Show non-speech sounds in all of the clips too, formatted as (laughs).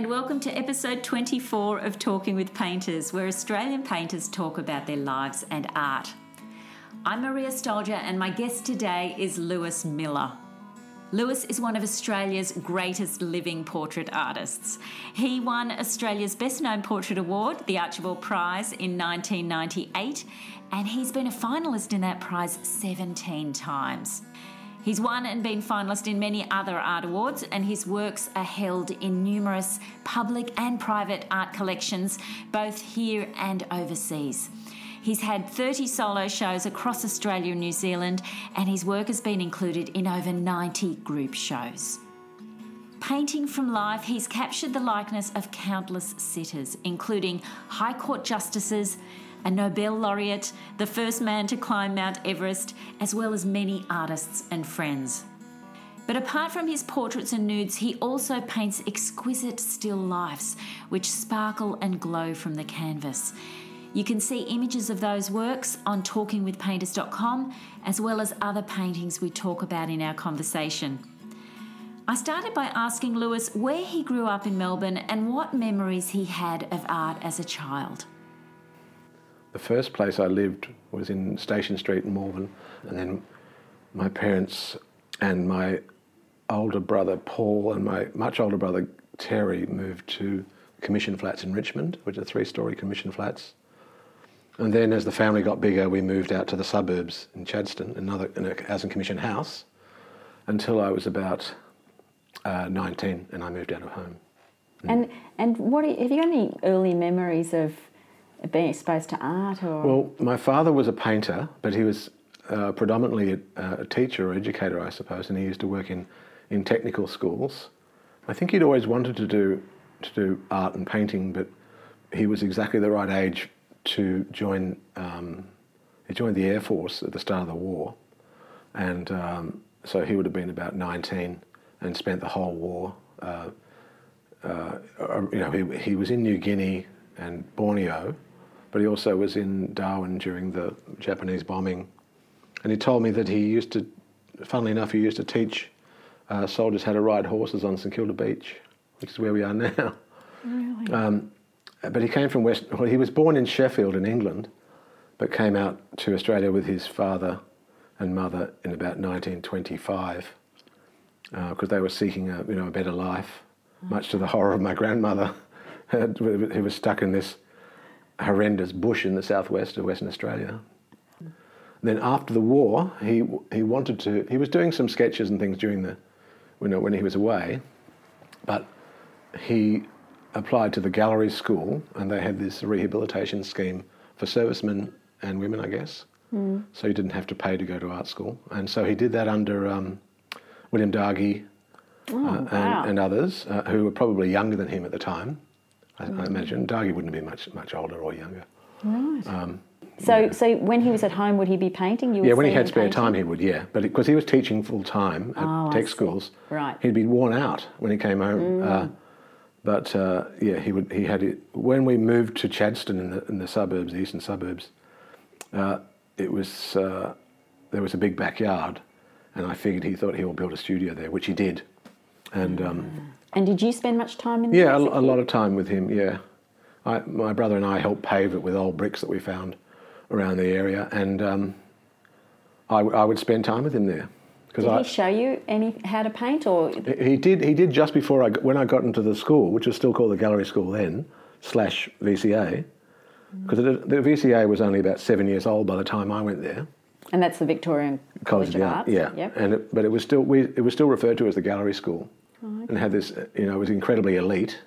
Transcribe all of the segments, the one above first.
and welcome to episode 24 of Talking with Painters, where Australian painters talk about their lives and art. I'm Maria Stoljar, and my guest today is Lewis Miller. Lewis is one of Australia's greatest living portrait artists. He won Australia's Best Known Portrait Award, the Archibald Prize, in 1998, and he's been a finalist in that prize 17 times. He's won and been finalist in many other art awards, and his works are held in numerous public and private art collections, both here and overseas. He's had 30 solo shows across Australia and New Zealand, and his work has been included in over 90 group shows. Painting from life, he's captured the likeness of countless sitters, including High Court justices, a Nobel laureate, the first man to climb Mount Everest, as well as many artists and friends. But apart from his portraits and nudes, he also paints exquisite still lifes which sparkle and glow from the canvas. You can see images of those works on talkingwithpainters.com, as well as other paintings we talk about in our conversation. I started by asking Lewis where he grew up in Melbourne and what memories he had of art as a child. The first place I lived was in Station Street in Malvern, and then my parents and my older brother Paul and my much older brother Terry moved to Commission Flats in Richmond, which are three story Commission Flats. And then as the family got bigger, we moved out to the suburbs in Chadstone, another in a housing commission house, until I was about uh, 19 and I moved out of home. And and what have you got any early memories of being exposed to art or? Well, my father was a painter, but he was uh, predominantly a, a, teacher or educator, I suppose, and he used to work in, in technical schools. I think he'd always wanted to do to do art and painting, but he was exactly the right age to join. Um, he joined the Air Force at the start of the war, and um, so he would have been about 19 and spent the whole war. Uh, uh, you know, he, he was in New Guinea and Borneo, but he also was in Darwin during the Japanese bombing. And he told me that he used to, funnily enough, he used to teach uh, soldiers how to ride horses on St Kilda Beach, which is where we are now. Really? Um, but he came from West. Well, he was born in Sheffield in England, but came out to Australia with his father and mother in about 1925 because uh, they were seeking a you know a better life, much to the horror of my grandmother, (laughs) who was stuck in this horrendous bush in the southwest of Western Australia. Then after the war, he he wanted to. He was doing some sketches and things during the, you know, when he was away, but he applied to the gallery school, and they had this rehabilitation scheme for servicemen and women, I guess. Mm. So he didn't have to pay to go to art school, and so he did that under um, William Dargie oh, uh, and, wow. and, others uh, who were probably younger than him at the time. I. I imagine Dargie wouldn't be much much older or younger. Right. Um, so, yeah. so when he was at home, would he be painting? yeah, when he had spare painting? time, he would. Yeah, but because he was teaching full time at oh, tech schools, right, he'd be worn out when he came home. Mm. Uh, but uh, yeah, he would. He had it when we moved to Chadstone in the in the suburbs, the eastern suburbs. Uh, it was uh, there was a big backyard, and I figured he thought he would build a studio there, which he did. And um, and did you spend much time in? Yeah, a, a, lot of time with him. Yeah, I, my brother and I helped pave it with old bricks that we found around the area, and um, I, I would spend time with him there. Did I, he show you any how to paint, or he did? He did just before I when I got into the school, which was still called the Gallery School then, slash VCA, because mm. the VCA was only about seven years old by the time I went there. And that's the Victorian College, College of Arts. Yeah, yep. and it, but it was still we, it was still referred to as the Gallery School, oh, okay. and had this you know it was incredibly elite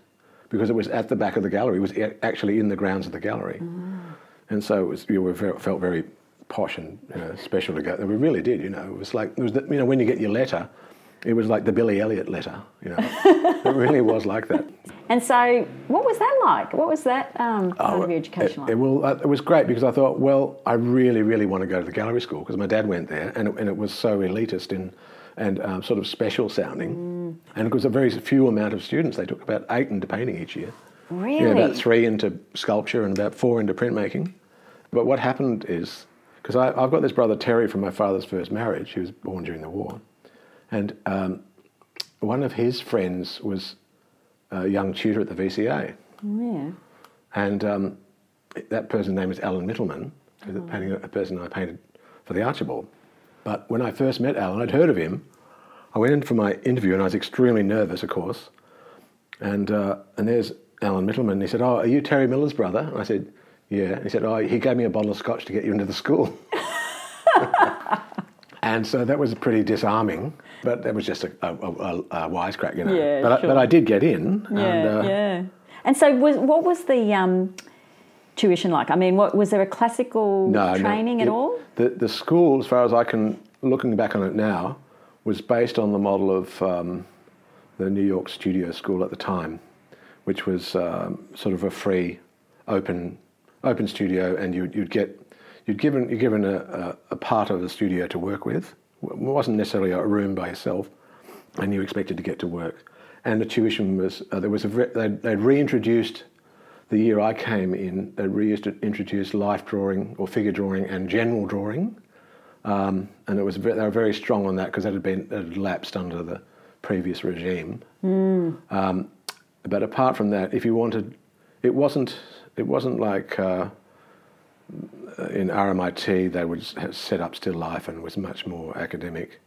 because it was at the back of the gallery. It was actually in the grounds of the gallery, oh. and so it was you were felt very posh and you know, special to go. We really did, you know. It was like it was the, you know when you get your letter, it was like the Billy Elliot letter, you know. (laughs) it really was like that. And so, what was that like? What was that um, oh, of your education it, like? It, well, uh, it was great because I thought, well, I really, really want to go to the gallery school because my dad went there, and it, and it was so elitist and and um, sort of special sounding, mm. and it was a very few amount of students. They took about eight into painting each year. Really? Yeah, about three into sculpture and about four into printmaking. But what happened is because I've got this brother Terry from my father's first marriage. He was born during the war, and um, one of his friends was a young tutor at the VCA. Yeah. And um, that person's name is Allan a, painting, a person I painted for the Archibald. But when I first met Allan, I'd heard of him. I went in for my interview and I was extremely nervous, of course. And, uh, and there's Allan Mitelman. He said, Oh, are you Terry Miller's brother? And I said, Yeah. And he said, Oh, he gave me a bottle of scotch to get you into the school. (laughs) and so that was pretty disarming, but that was just a, a, a, a wisecrack, you know. Yeah, but, I, sure. but I did get in. Yeah, and, uh, yeah. And so, was what was the um, tuition like? I mean, what was there a classical No, no. training at It- all? The, the school, as far as I can, looking back on it now, was based on the model of um, the New York Studio School at the time, which was um, sort of a free, open, open studio, and you'd, you'd get you'd given you're given a, a, a part of the studio to work with. It wasn't necessarily a room by yourself, and you expected to get to work. And the tuition was uh, there was a they'd, they'd reintroduced the year I came in, they reintroduced life drawing or figure drawing and general drawing, um, and it was they were very strong on that because that had been that had lapsed under the previous regime. Um, but apart from that, if you wanted, it wasn't it wasn't like uh, in RMIT they would set up still life and was much more academic.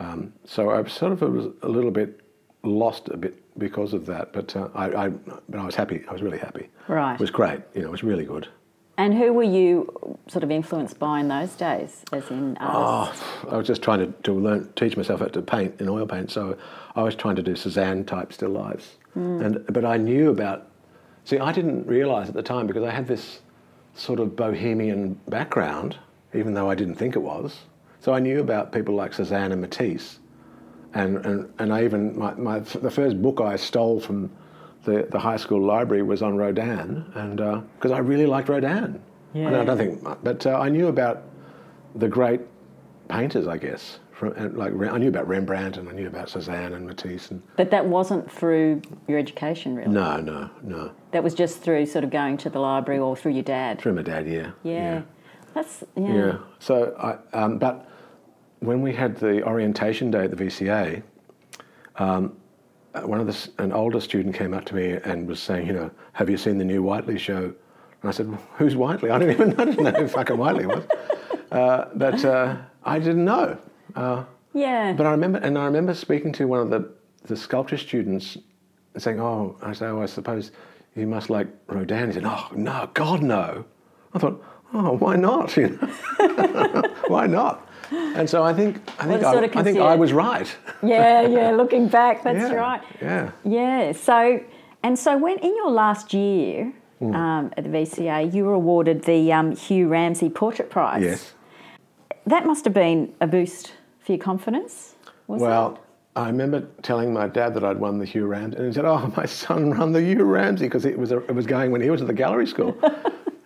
Um, so I sort of was a little bit lost a bit because of that, but uh, I, I but I was happy. I was really happy. Right. It was great. You know, it was really good. And who were you sort of influenced by in those days, as in artists? Oh, I was just trying to, to learn, teach myself how to paint in oil paint. So I was trying to do Cezanne type still lifes. And but I knew about. See, I didn't realise at the time because I had this sort of bohemian background, even though I didn't think it was. So I knew about people like Cezanne and Matisse, and and, and I even my, my the first book I stole from the, the high school library was on Rodin, and because I really liked Rodin. And I don't think, but uh, I knew about the great painters, I guess. From, and like I knew about Rembrandt and I knew about Cezanne and Matisse. And But that wasn't through your education, really. no, no, no. That was just through sort of going to the library or through your dad. Through my dad, yeah. Yeah. That's yeah. Yeah. So I, um, but when we had the orientation day at the VCA, um, one of the an older student came up to me and was saying, you know, have you seen the new Whiteley show? And I said, well, who's Whiteley? I didn't even (laughs) I didn't know who fucking Whiteley was. Uh, but uh, I didn't know. Uh, Yeah. But I remember, and I remember speaking to one of the, the sculpture students and saying, "Oh, I say, oh, I suppose you must like Rodin." He said, "Oh, no, God, no." I thought, "Oh, why not? (laughs) You know? (laughs) why not?" (laughs) And so I think, I think, it's I, sort of I think I was right. (laughs) yeah, yeah. Looking back, that's yeah, right. Yeah. Yeah. So, and so when in your last year Mm. um, at the VCA, you were awarded the um, Hugh Ramsay Portrait Prize. Yes. That must have been a boost for your confidence. Was Well, I remember telling my dad that I'd won the Hugh Ramsay, and he said, "Oh, (laughs) my son won the Hugh Ramsay because it was a, it was going when he was at the gallery school."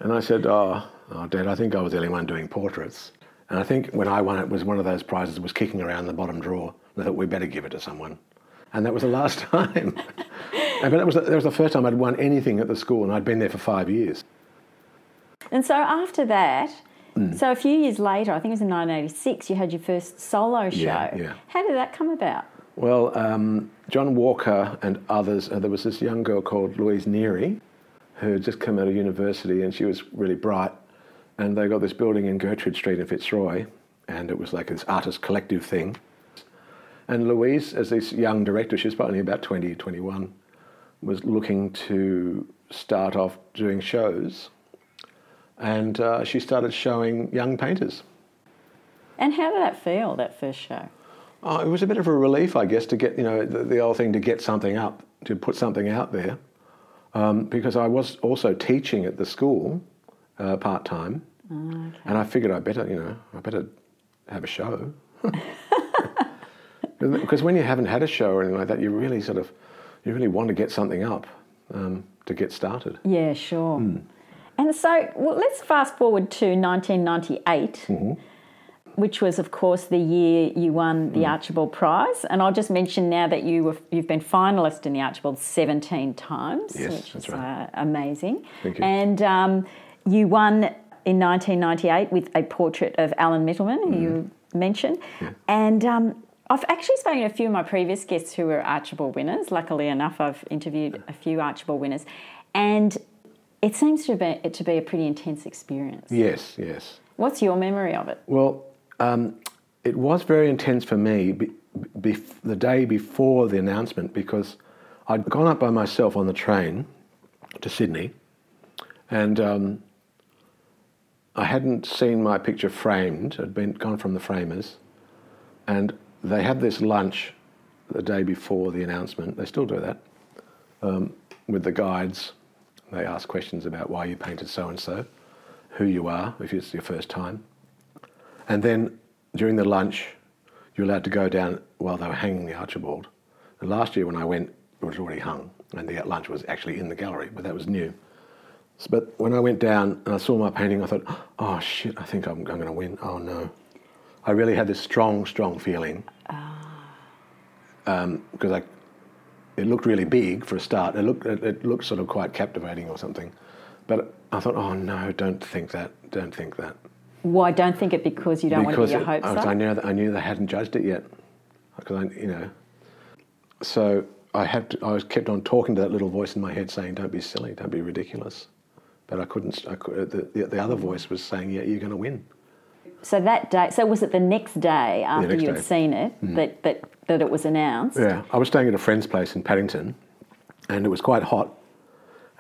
and I said, "Oh, oh, Dad, I think I was the only one doing portraits." And I think when I won it was one of those prizes that was kicking around the bottom drawer. And I thought we better give it to someone, and that was the last (laughs) time. And- but that was the, that was the first time I'd won anything at the school, and I'd been there for five years. And so after that, Mm. so a few years later, I think it was in 1986, you had your first solo show. Yeah, yeah. How did that come about? Well, um, John Walker and others, uh, there was this young girl called Louise Neary who had just come out of university and she was really bright. And they got this building in Gertrude Street in Fitzroy, and it was like this artist collective thing. And Louise, as this young director, she was probably about 20, 21, was looking to start off doing shows. And uh, she started showing young painters. And how did that feel, that first show? Oh, it was a bit of a relief, I guess, to get you know the, the old thing to get something up, to put something out there, um, because I was also teaching at the school uh, part time, and I figured I better you know I better have a show, (laughs) because when you haven't had a show or anything like that, you really sort of you really want to get something up um, to get started. Yeah, sure. Hmm. And so well, let's fast forward to 1998, Mm-hmm. which was, of course, the year you won the Archibald Prize. And I'll just mention now that you were, you've been finalist in the Archibald 17 times, Yes, which that's is right. uh, amazing. Thank you. And um, you won in 1998 with a portrait of Allan Mitelman, who you mentioned. And um, I've actually spoken to a few of my previous guests who were Archibald winners. Luckily enough, I've interviewed a few Archibald winners, and it seems to be to be a pretty intense experience. Yes, yes. What's your memory of it? Well, um, it was very intense for me be, be, the day before the announcement because I'd gone up by myself on the train to Sydney, and um, I hadn't seen my picture framed. I'd been gone from the framers, and they had this lunch the day before the announcement. They still do that um, with the guides. They ask questions about why you painted so and so, who you are if it's your first time, and then during the lunch, you're allowed to go down while they were hanging the Archibald. And last year when I went, it was already hung, and the lunch was actually in the gallery, but that was new. But when I went down and I saw my painting, I thought, oh shit, I think I'm, I'm going to win. Oh no. I really had this strong, strong feeling. Um, because I, it looked really big for a start. It looked, it, it looked sort of quite captivating or something. But I thought, oh no, don't think that, don't think that. Why don't think it because you don't because want to get your hopes because up? I knew that I knew they hadn't judged it yet. Because I, you know, so I had to, I was kept on talking to that little voice in my head saying, "Don't be silly, don't be ridiculous." But I couldn't. I could, the, the, the other voice was saying, "Yeah, you're going to win." So that day, so was it the next day after next you had day. Mm. seen it that, that that it was announced? Yeah, I was staying at a friend's place in Paddington, and it was quite hot,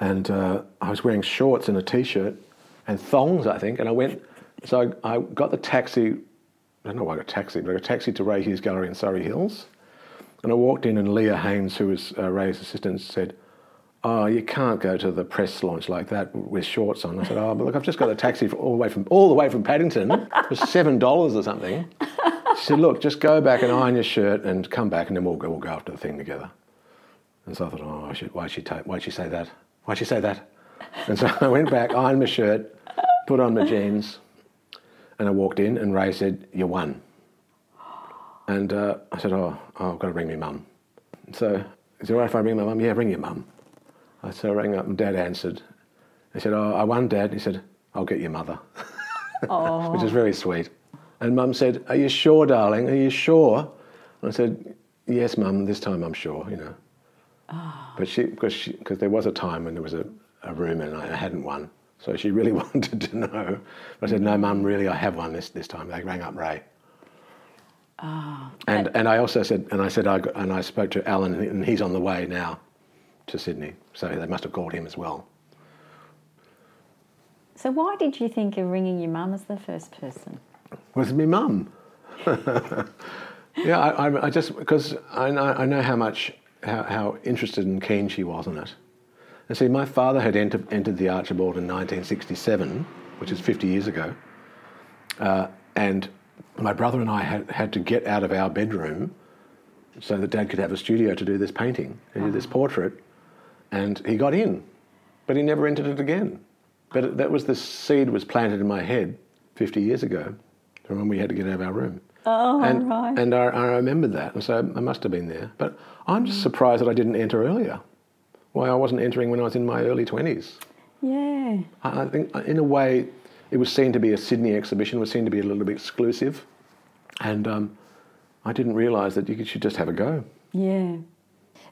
and uh, I was wearing shorts and a t-shirt and thongs, I think, and I went. So I, I got the taxi. I don't know why I got a taxi, but I got a taxi to Ray Hughes Gallery in Surry Hills, and I walked in, and Leah Haynes, who was uh, Ray's assistant, said. Oh, you can't go to the press launch like that with shorts on. I said, "Oh, but look, I've just got a taxi all the way from all the way from Paddington. Was seven dollars or something." She said, "Look, just go back and iron your shirt and come back, and then we'll go, we'll go after the thing together." And so I thought, "Oh, should, why'd she ta- why'd she say that? Why'd she say that?" And so I went back, ironed my shirt, put on my jeans, and I walked in, and Ray said, "You won." And uh, I said, "Oh, oh, I've got to ring my mum." So is it all right if I ring my mum? Yeah, ring your mum. I so I rang up, and Dad answered. He said, "Oh, I won, Dad." He said, "I'll get your mother." (laughs) which is very sweet. And Mum said, "Are you sure, darling? Are you sure?" And I said, "Yes, Mum. This time I'm sure." You know. Ah. But she, because she, because there was a time when there was a, a room and I hadn't won, so she really (laughs) wanted to know. But I said, "No, Mum. Really, I have won this this time." They rang up Ray. Ah. And and I also said, and I said, I and I spoke to Allan, and he's on the way now to Sydney, so they must have called him as well. So why did you think of ringing your mum as the first person? was my mum. (laughs) yeah, I, I, I just because I know, I know how much how, how interested and keen she was on it. And see, my father had enter, entered the Archibald in 1967, which is 50 years ago, uh, and my brother and I had, had to get out of our bedroom so that Dad could have a studio to do this painting and do this portrait, and he got in, but he never entered it again. But that was the seed was planted in my head 50 years ago, from when we had to get out of our room. Oh, and, right. And I, I remembered that, and so I must have been there. But I'm just surprised that I didn't enter earlier. Why I wasn't entering when I was in my early 20s. Yeah. I I think, uh, in a way, it was seen to be a Sydney exhibition, was seen to be a little bit exclusive, and um, I didn't realise that you should just have a go. Yeah.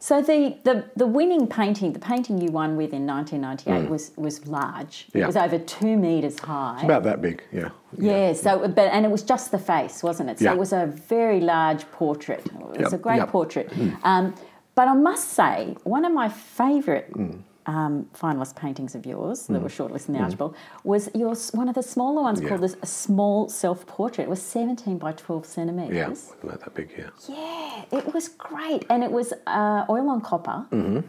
So the, the, the winning painting, the painting you won with in 1998 was, was large. Yeah. It Mm. Was over two metres high. It's about that big, yeah. yeah, so but and it was just the face, wasn't it? So Yeah. it was a very large portrait. It was Yep, a great yep. portrait. Um, but I must say, one of my favourite Mm. Um, finalist paintings of yours that were shortlisted in the Archibald was yours. One of the smaller ones Yeah. called this, a small self-portrait. It was 17 by 12 centimetres. Yeah, about that big, yeah. Yeah, it was great, and it was uh, oil on copper. Mm-hmm.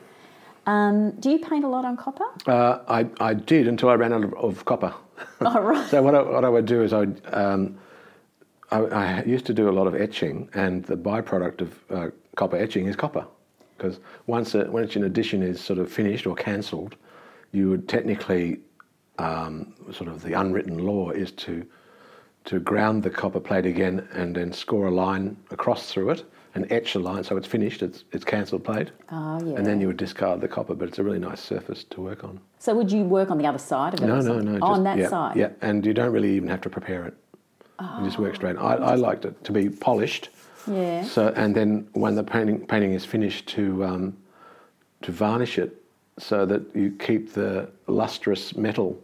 Um, do you paint a lot on copper? Uh, I, I did until I ran out of, of copper. oh, right. (laughs) So what I, what I would do is I would, um, I, I used to do a lot of etching, and the byproduct of uh, copper etching is copper, because once a, once an edition is sort of finished or cancelled, you would technically um, sort of the unwritten law is to to ground the copper plate again and then score a line across through it and etch a line so it's finished, it's it's cancelled plate, Oh, yeah. and then you would discard the copper, but it's a really nice surface to work on. So would you work on the other side of it? No, no, no. Oh, on just- that yeah, side. Yeah, and you don't really even have to prepare it. you just work straight. I, I liked it to be polished, Yeah. So and then when the painting painting is finished, to um, to varnish it so that you keep the lustrous metal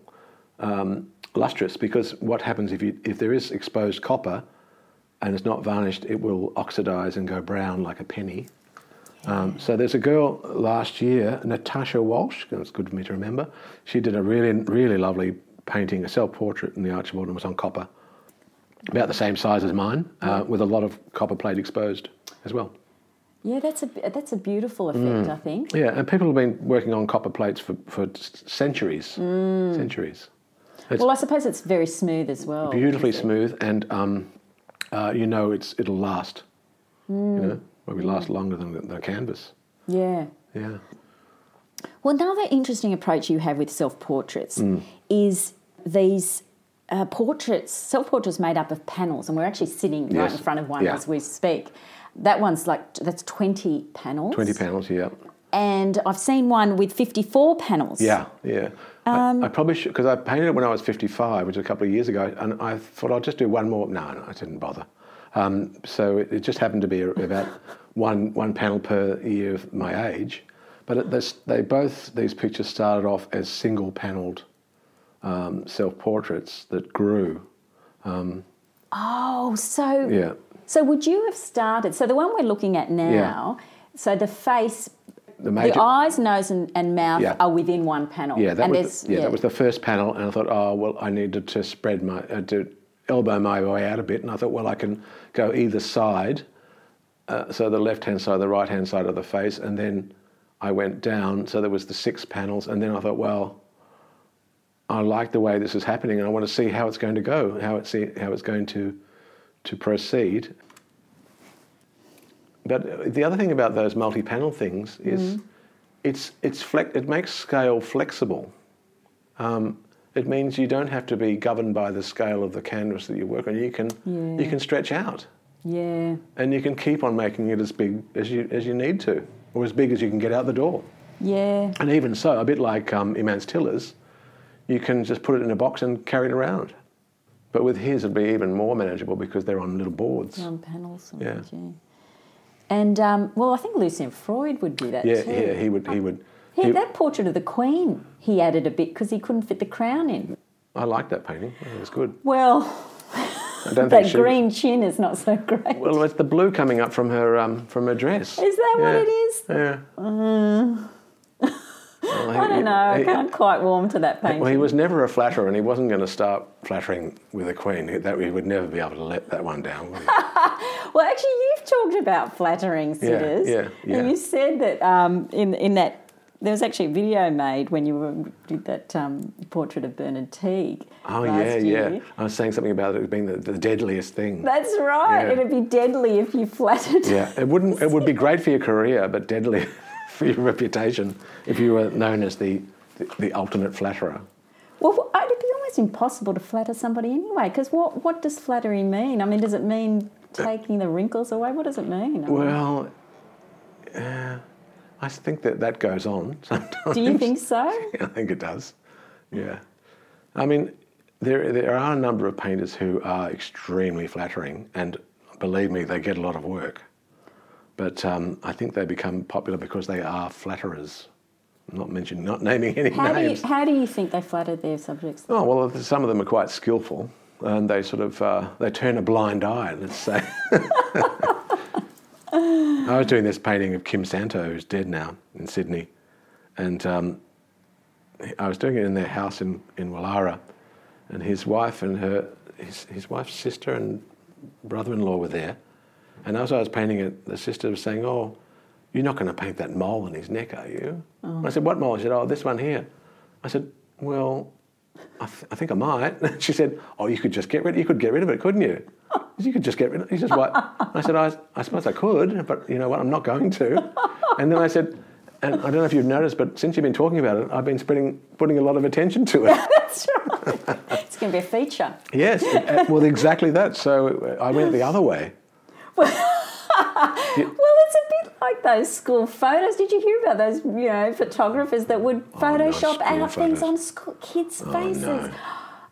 um, lustrous. Because what happens if you if there is exposed copper and it's not varnished, it will oxidize and go brown like a penny. Um, so there's a girl last year, Natasha Walsh. It's good for me to remember. She did a really, really lovely painting, a self-portrait in the Archibald, and was on copper, about the same size as mine, uh, with a lot of copper plate exposed as well. Yeah, that's a that's a beautiful effect, I think. Yeah, and people have been working on copper plates for, for centuries, centuries. It's Well, I suppose it's very smooth as well. beautifully smooth, and um, uh, you know it's it'll last. You know, maybe last longer than the, the canvas. Yeah. Yeah. Well, another interesting approach you have with self portraits Mm. is these uh, portraits, self portraits made up of panels, and we're actually sitting right in front of one Yeah. as we speak. That one's like that's twenty panels. Twenty panels. Yeah. and I've seen one with fifty-four panels. Yeah, yeah. I, I probably should because I painted it when I was 55, which was a couple of years ago, and I thought I'll just do one more. No, no, I didn't bother. Um, so it, it just happened to be about (laughs) one one panel per year of my age. But it, they both these pictures started off as single panelled um, self portraits that grew. Oh, so Yeah, so would you have started? So the one we're looking at now. So the face, the major. the eyes, nose, and, and mouth Yeah. are within one panel. Yeah, that the, there's- yeah, that was the first panel, and I thought, oh well, I needed to spread my uh, to elbow my way out a bit, and I thought, well, I can go either side, uh, so the left hand side, the right hand side of the face, and then I went down, so there was the six panels, and then I thought, well, I like the way this is happening, and I want to see how it's going to go, how it's how it's going to to proceed. But the other thing about those multi-panel things is it's, it's flex, it makes scale flexible. Um, it means you don't have to be governed by the scale of the canvas that you work on. You can, you can stretch out yeah, and you can keep on making it as big as you, as you need to or as big as you can get out the door. yeah. And even so, a bit like um, Tillers, you can just put it in a box and carry it around. But with his, it'd be even more manageable because they're on little boards. On panels. and Yeah. yeah. And um, well, I think Lucian Freud would do that Yeah, too. yeah, he would. He would. He, he- that portrait of the Queen, he added a bit because he couldn't fit the crown in. I like that painting. It was good. Well, I don't think that green chin is not so great. Well, it's the blue coming up from her um, from her dress. is that what it is? Yeah. Well, I don't know. I he- can't quite warm to that painting. Well, he was never a flatterer, and he wasn't going to start flattering with the Queen. He- That he would never be able to let that one down. Would? (laughs) Well, actually, you've talked about flattering sitters. yeah, yeah. And you said that um, in in that there was actually a video made when you were, did that um, portrait of Bernard Teague. oh last yeah, year. yeah. I was saying something about it being the, the deadliest thing. That's right. Yeah. It'd be deadly if you flattered. Yeah, it wouldn't. It would be (laughs) great for your career, but deadly for your reputation if you were known as the the, the ultimate flatterer. Well, it'd be almost impossible to flatter somebody anyway. Because what what does flattery mean? I mean, does it mean taking the wrinkles away? What does it mean? I mean, Well, uh, I think that that goes on (laughs) sometimes. do you think so? (laughs) I think it does. Yeah. I mean, there, there are a number of painters who are extremely flattering, and believe me, they get a lot of work. But um, I think they become popular because they are flatterers. I'm not mentioning, not naming any How do you names. how do you think they flatter their subjects? Oh well, some of them are quite skillful, and they sort of uh, they turn a blind eye. Let's say. (laughs) I was doing this painting of Kim Santow, who's dead now in Sydney, and um, I was doing it in their house in in Woollahra, and his wife and her his, his wife's sister and brother-in-law were there, and as I was painting it, the sister was saying, "Oh, you're not going to paint that mole in his neck, are you?" Oh. I said, "What mole?" She said, "Oh, this one here." I said, "Well." I, th- I think I might. (laughs) She said, "Oh, you could just get rid. You could get rid of it, couldn't you?" You could just get rid of. He says, "What?" I said, I, "I suppose I could, but you know what? I'm not going to." (laughs) And then I said, "And I don't know if you've noticed, but since you've been talking about it, I've been putting a lot of attention to it." (laughs) That's right. it's going to be a feature. yes, well, exactly that. So I went the other way. (laughs) Well, it's a bit like those school photos. Did you hear about those, you know, photographers that would Oh, no, Photoshop out things photos. Oh, on school kids' faces? no.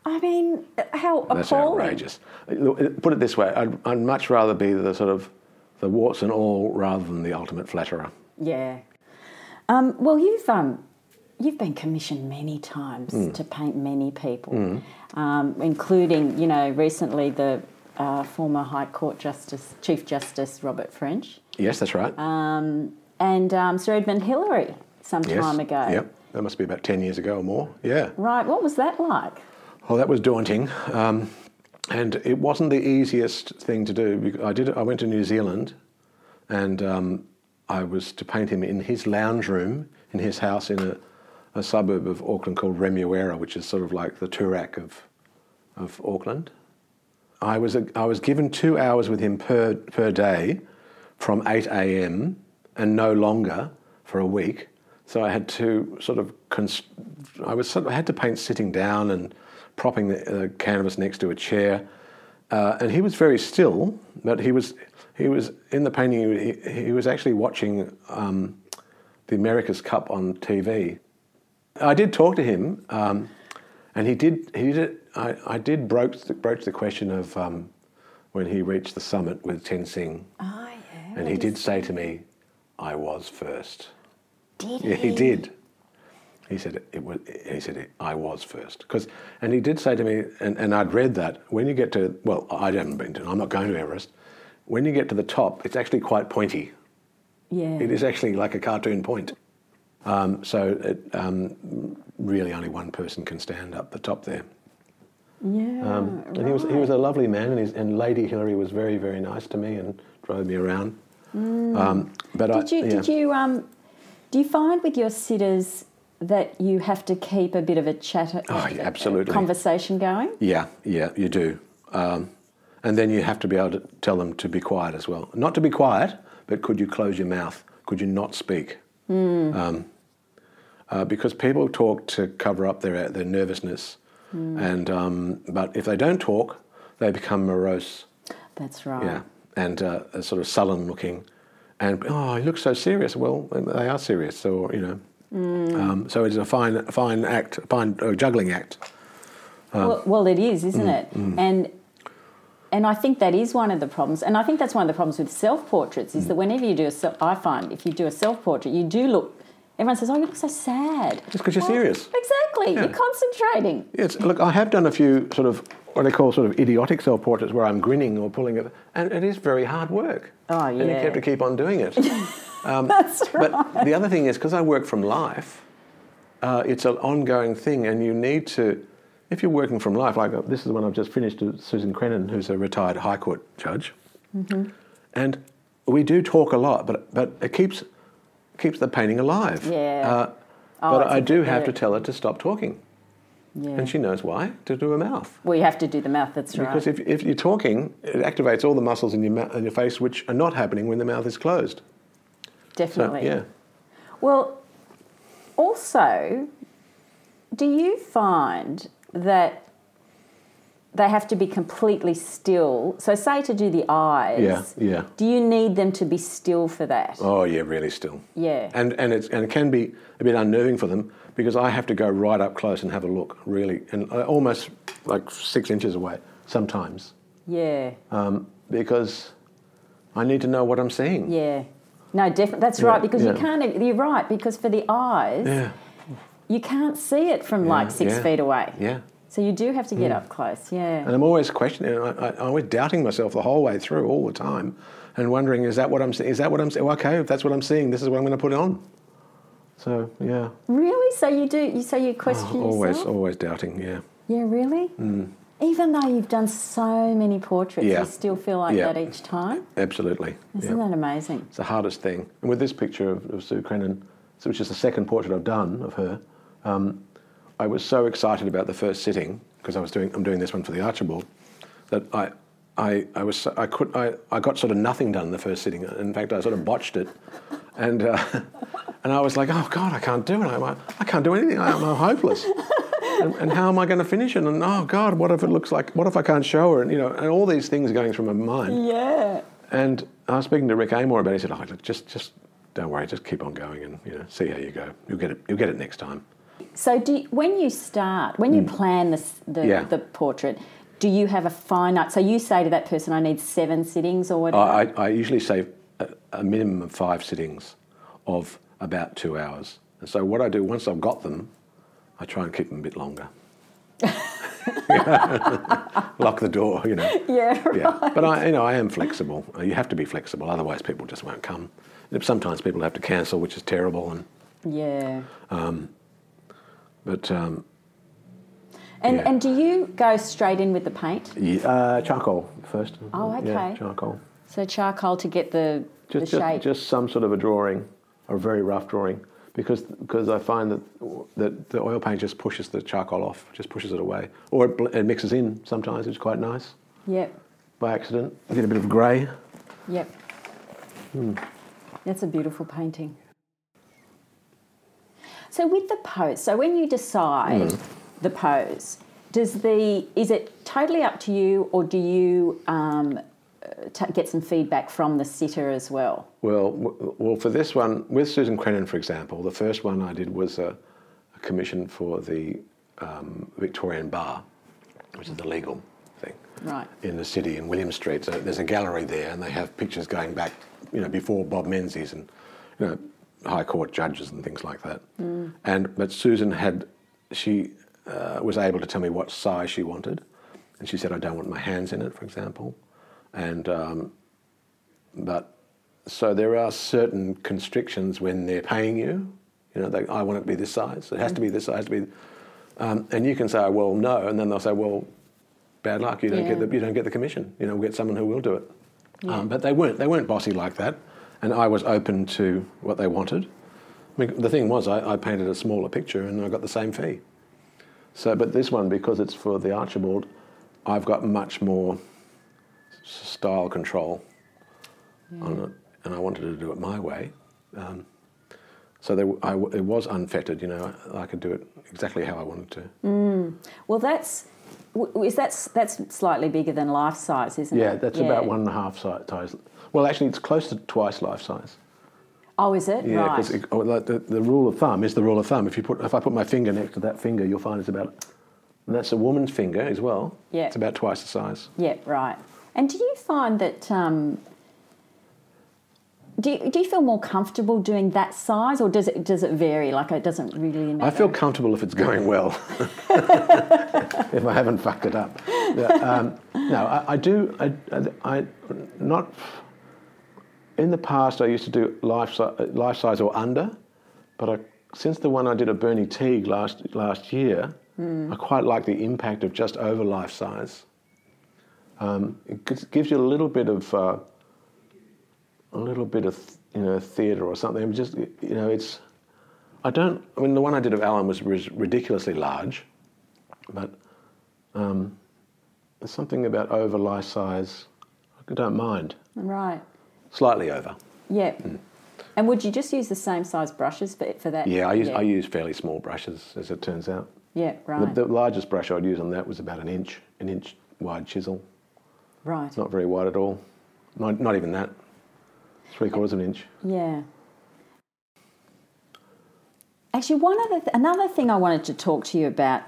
I mean, how That's appalling. outrageous. Uh, Put it this way: I'd, I'd much rather be the sort of the warts and all rather than the ultimate flatterer. Yeah. Um, well, you've um, you've been commissioned many times Mm. to paint many people, um, including you know recently the uh, former High Court Justice Chief Justice Robert French Yes, that's right. and um, Sir Edmund Hillary some yes. time ago. Yep. That must be about 10 years ago or more. Yeah. Right. What was that like? Well, that was daunting. Um, and it wasn't the easiest thing to do. I, did, I went to New Zealand and um, I was to paint him in his lounge room in his house in a, a suburb of Auckland called Remuera, which is sort of like the Toorak of, of Auckland. I was, I was given two hours with him per, per day from 8 a.m. and no longer for a week. So I had to sort of, const- I was sort of, I had to paint sitting down and propping the uh, canvas next to a chair. Uh, and he was very still, but he was, he was in the painting, he, he was actually watching um, the America's Cup on TV. I did talk to him, um, and he did. He did. I, I did broach the, broach the question of um, when he reached the summit with Tenzing, Oh yeah. and he did say to me, "I was first. Did Yeah, he did. He said it was. He said it, I was first because, and he did say to me, and, and I'd read that when you get to well, I haven't been to. I'm not going to Everest. When you get to the top, it's actually quite pointy. Yeah. It is actually like a cartoon point. Um, so it, um, really only one person can stand up the top there. Yeah. Um, and he was he was a lovely man, and, his, and Lady Hillary was very very nice to me and drove me around. Um, but Mm. Did I, you yeah. did you um do you find with your sitters that you have to keep a bit of a chat Oh, yeah, absolutely. conversation going? Yeah, yeah, you do. Um, and then you have to be able to tell them to be quiet as well. Not to be quiet, but could you close your mouth? Could you not speak? Um, uh, because people talk to cover up their their nervousness, and um, but if they don't talk, they become morose. That's right. Yeah, and uh, sort of sullen looking, and oh, he looks so serious. Well, they are serious, so you know. Um, so it's a fine, fine act, a fine uh, juggling act. well, well, it is, isn't Mm, it? And and I think that is one of the problems. And I think that's one of the problems with self portraits Mm. is that whenever you do a self, I find if you do a self portrait, you do look. Everyone says, "Oh, you look so sad." Just because you're Well, serious. Exactly. Yeah. You're concentrating. Yes, look, I have done a few sort of what they call sort of idiotic self portraits where I'm grinning or pulling it, and it is very hard work. Oh, yeah. And you have to keep on doing it. (laughs) That's right. but the other thing is, because I work from life, uh, it's an ongoing thing, and you need to, if you're working from life, like uh, this is the one I've just finished, Susan Crennan, who's a retired High Court judge, Mm-hmm. and we do talk a lot, but but it keeps keeps the painting alive. Yeah. Uh, Oh, but I do have to tell her to stop talking. Yeah. And she knows why, to do a mouth. well, you have to do the mouth. That's right. Because if, if you're talking, it activates all the muscles in your, mou- in your face which are not happening when the mouth is closed. So, Definitely. yeah. Well, also, do you find that they have to be completely still? So, say to do the eyes. Yeah, yeah. Do you need them to be still for that? Oh, yeah, really still. Yeah. And, and, it's, and it can be a bit unnerving for them because I have to go right up close and have a look, really, and uh, almost like six inches away sometimes Yeah. um, because I need to know what I'm seeing. Yeah. No, definitely. That's Yeah, right because you can't. You're right because for the eyes, Yeah, you can't see it from like six yeah. feet away. yeah. So you do have to get up close. Yeah. And I'm always questioning, I, I, I'm always doubting myself the whole way through, all the time, and wondering, is that what I'm seeing? Is that what I'm seeing? Okay, if that's what I'm seeing, this is what I'm going to put on. So, yeah, Really? So you do? You so you question always, yourself? always doubting, yeah. Yeah, really? Even though you've done so many portraits, Yeah. you still feel like Yeah. that each time? Absolutely. Isn't yeah. that amazing? It's the hardest thing. And with this picture of, of Sue Crennan, which is the second portrait I've done of her, um, I was so excited about the first sitting because I was doing I'm doing this one for the Archibald that I. I, I was I could I, I got sort of nothing done in the first sitting. In fact, I sort of botched it, and uh, (laughs) and I was like, oh God, I can't do it. I, I can't do anything. I'm, hopeless. and, and how am I going to finish it? And oh God, what if it looks like? What if I can't show her? And you know, and all these things going through my mind. Yeah. And I was speaking to Rick Amor about it. He said, "Oh, look, just, just don't worry. Just keep on going, and you know, see how you go. You'll get it. You'll get it next time." So do when you start, when you plan this, the, Mm. Yeah. the portrait, do you have a finite? So you say to that person, I need seven sittings or whatever? I, I usually say a, a minimum of five sittings of about two hours. And so what I do once I've got them, I try and keep them a bit longer. (laughs) Lock the door, you know. (laughs) yeah, right. Yeah, but I, you know, I am flexible. You have to be flexible, otherwise people just won't come. Sometimes people have to cancel, which is terrible. And Yeah. But um, And, Yeah. and do you go straight in with the paint? yeah, uh, charcoal first. Oh, Yeah, okay. charcoal. So charcoal to get the, Just, the shape. just some sort of a drawing, a very rough drawing, because because I find that that the oil paint just pushes the charcoal off, just pushes it away, or it, it mixes in sometimes, which is quite nice Yep, by accident. You get a bit of grey. yep. Hmm. That's a beautiful painting. So with the pose, so when you decide Hmm. the pose, does the is it totally up to you, or do you um, uh, t- get some feedback from the sitter as well? Well, w- well, for this one, with Susan Crennan, for example, the first one I did was a, a commission for the um, Victorian Bar, which is the legal thing Right. in the city in William Street. So there's a gallery there, and they have pictures going back, you know, before Bob Menzies and you know, High Court judges and things like that. And but Susan had, she uh, was able to tell me what size she wanted, and she said I don't want my hands in it, for example, and um, but so there are certain constrictions when they're paying you. You know, they, I want it to be this size. It has to be this size. To be, um, and you can say, well, no, and then they'll say, well, bad luck. You don't get the you don't get the commission. You know, we'll get someone who will do it. Um, but they weren't they weren't bossy like that, and I was open to what they wanted. I mean, the thing was, I, I painted a smaller picture and I got the same fee. So, but this one, because it's for the Archibald, I've got much more style control on it, and I wanted to do it my way. Um, so there, I, it was unfettered, you know. I could do it exactly how I wanted to. Well, that's is that's that's slightly bigger than life size, isn't it? Yeah, it? that's about one and a half si- size. Well, actually, it's close to twice life size. Oh, is it? Yeah, right. because the, the rule of thumb is the rule of thumb. If you put, if I put my finger next to that finger, you'll find it's about, and that's a woman's finger as well. Yeah. it's about twice the size. Yeah, right. And do you find that um, do you, do you feel more comfortable doing that size, or does it does it vary? Like it doesn't really matter. I feel comfortable if it's going well. (laughs) if I haven't fucked it up. Yeah, um, no, I, I do. I, I, I not. In the past, I used to do life life size or under, but I, since the one I did at Bernie Teague last last year, I quite like the impact of just over life size. Um, it gives, gives you a little bit of uh, a little bit of you know theatre or something. Just you know, it's I don't. I mean, the one I did of Allan was ridiculously large, but um, there's something about over life size. I don't mind. right. Slightly over. Yeah. Hmm. And would you just use the same size brushes for for that? Yeah, I use I use fairly small brushes, as it turns out. Yeah, The, right. the largest brush I'd use on that was about an inch, an inch wide chisel. right. Not very wide at all. Not, not even that. Three quarters of an inch. Yeah. Actually, one other th- another thing I wanted to talk to you about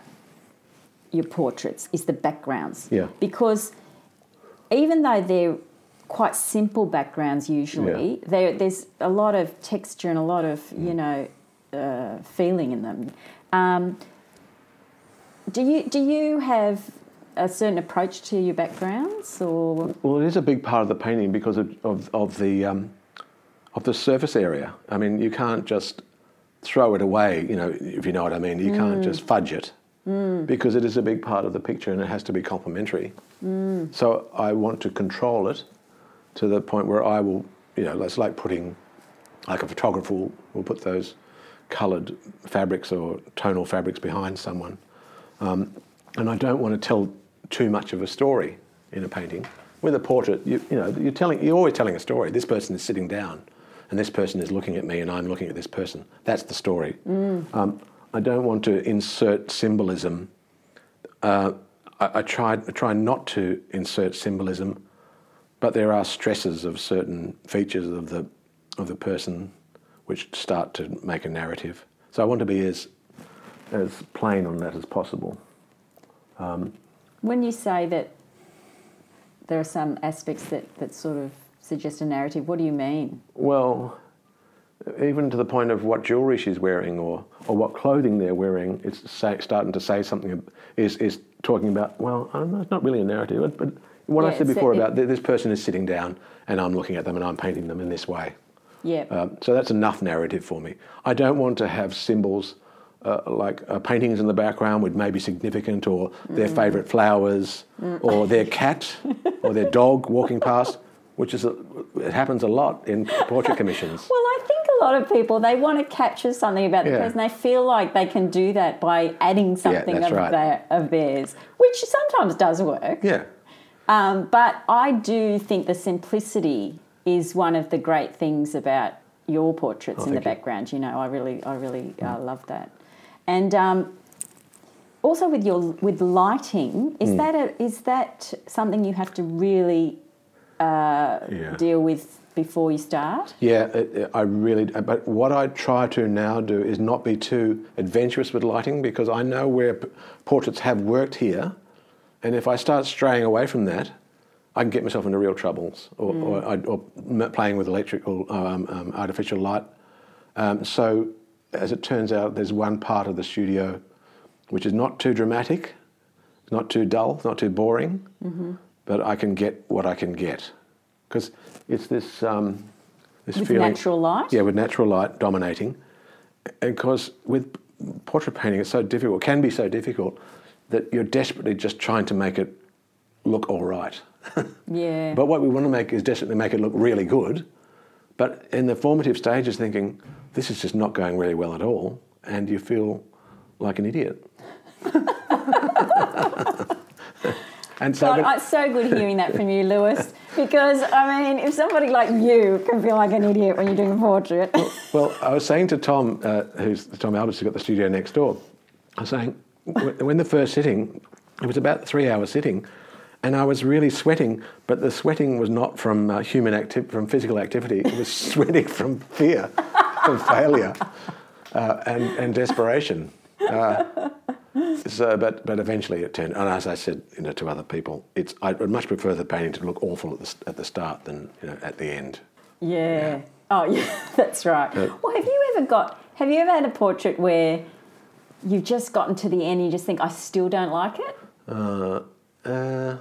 your portraits is the backgrounds. Yeah. Because even though they're quite simple backgrounds usually, there there's a lot of texture and a lot of you know uh, feeling in them. Um, do you do you have a certain approach to your backgrounds or Well, it is a big part of the painting because of, of, of the um, of the surface area. I mean, you can't just throw it away. You know, if you know what I mean. You can't just fudge it because it is a big part of the picture and it has to be complementary. So I want to control it to the point where I will, you know, it's like putting, like a photographer will, will put those coloured fabrics or tonal fabrics behind someone. Um, and I don't want to tell too much of a story in a painting. With a portrait, you, you know, you're telling, you're always telling a story. This person is sitting down, and this person is looking at me, and I'm looking at this person. That's the story. Um, I don't want to insert symbolism. Uh, I, I try, I try not to insert symbolism, but there are stresses of certain features of the of the person which start to make a narrative. So I want to be as as plain on that as possible. Um, When you say that there are some aspects that, that sort of suggest a narrative, what do you mean? Well, even to the point of what jewelry she's wearing or, or what clothing they're wearing, it's say, starting to say something, is, is talking about, well, I don't know, it's not really a narrative, but, what I said before it- about th- this person is sitting down and I'm looking at them and I'm painting them in this way. Yeah. Um, so that's enough narrative for me. I don't want to have symbols uh, like uh, paintings in the background with maybe significant or their Mm. favourite flowers or their cat (laughs) or their dog walking past, which is a, it happens a lot in portrait commissions. Well, I think a lot of people they want to capture something about the Yeah. person. They feel like they can do that by adding something that's of, right. their, of theirs, which sometimes does work. Yeah, Um, but I do think the simplicity is one of the great things about your portraits Oh, in the you. Mm. background. You know, I really, I really uh, love that. And um, also with your with lighting, is Mm. that a, is that something you have to really uh, Yeah. deal with before you start? yeah. It, it- I really. But what I try to now do is not be too adventurous with lighting because I know where p- portraits have worked here, and if I start straying away from that, I can get myself into real troubles or, or, I, or playing with electrical um, um, artificial light. Um, so, as it turns out, there's one part of the studio which is not too dramatic, not too dull, not too boring, but I can get what I can get because it's this um, this With feeling. natural light? Yeah, with natural light dominating, And because with portrait painting, it's so difficult. Can be so difficult that you're desperately just trying to make it look all right. (laughs) Yeah. But what we want to make is desperately make it look really good. But in the formative stages, thinking this is just not going really well at all, and you feel like an idiot. (laughs) and so, God, but- it's so good hearing that from you, Lewis. Because I mean, if somebody like you can feel like an idiot when you're doing a portrait, Well, I was saying to Tom, uh, who's Tom Alberts, who's got the studio next door, I was saying, when the first sitting, it was about three hour sitting, and I was really sweating, but the sweating was not from uh, human activity, from physical activity. It was (laughs) sweating from fear, from failure, uh, and, and desperation. Uh, so, but but eventually it turned. And as I said, you know, to other people, it's I would much prefer the painting to look awful at the at the start than you know at the end. yeah. Oh, (laughs) yeah, that's right. well, have you ever got? Have you ever had a portrait where you've just gotten to the end and you just think, I still don't like it? Uh, uh,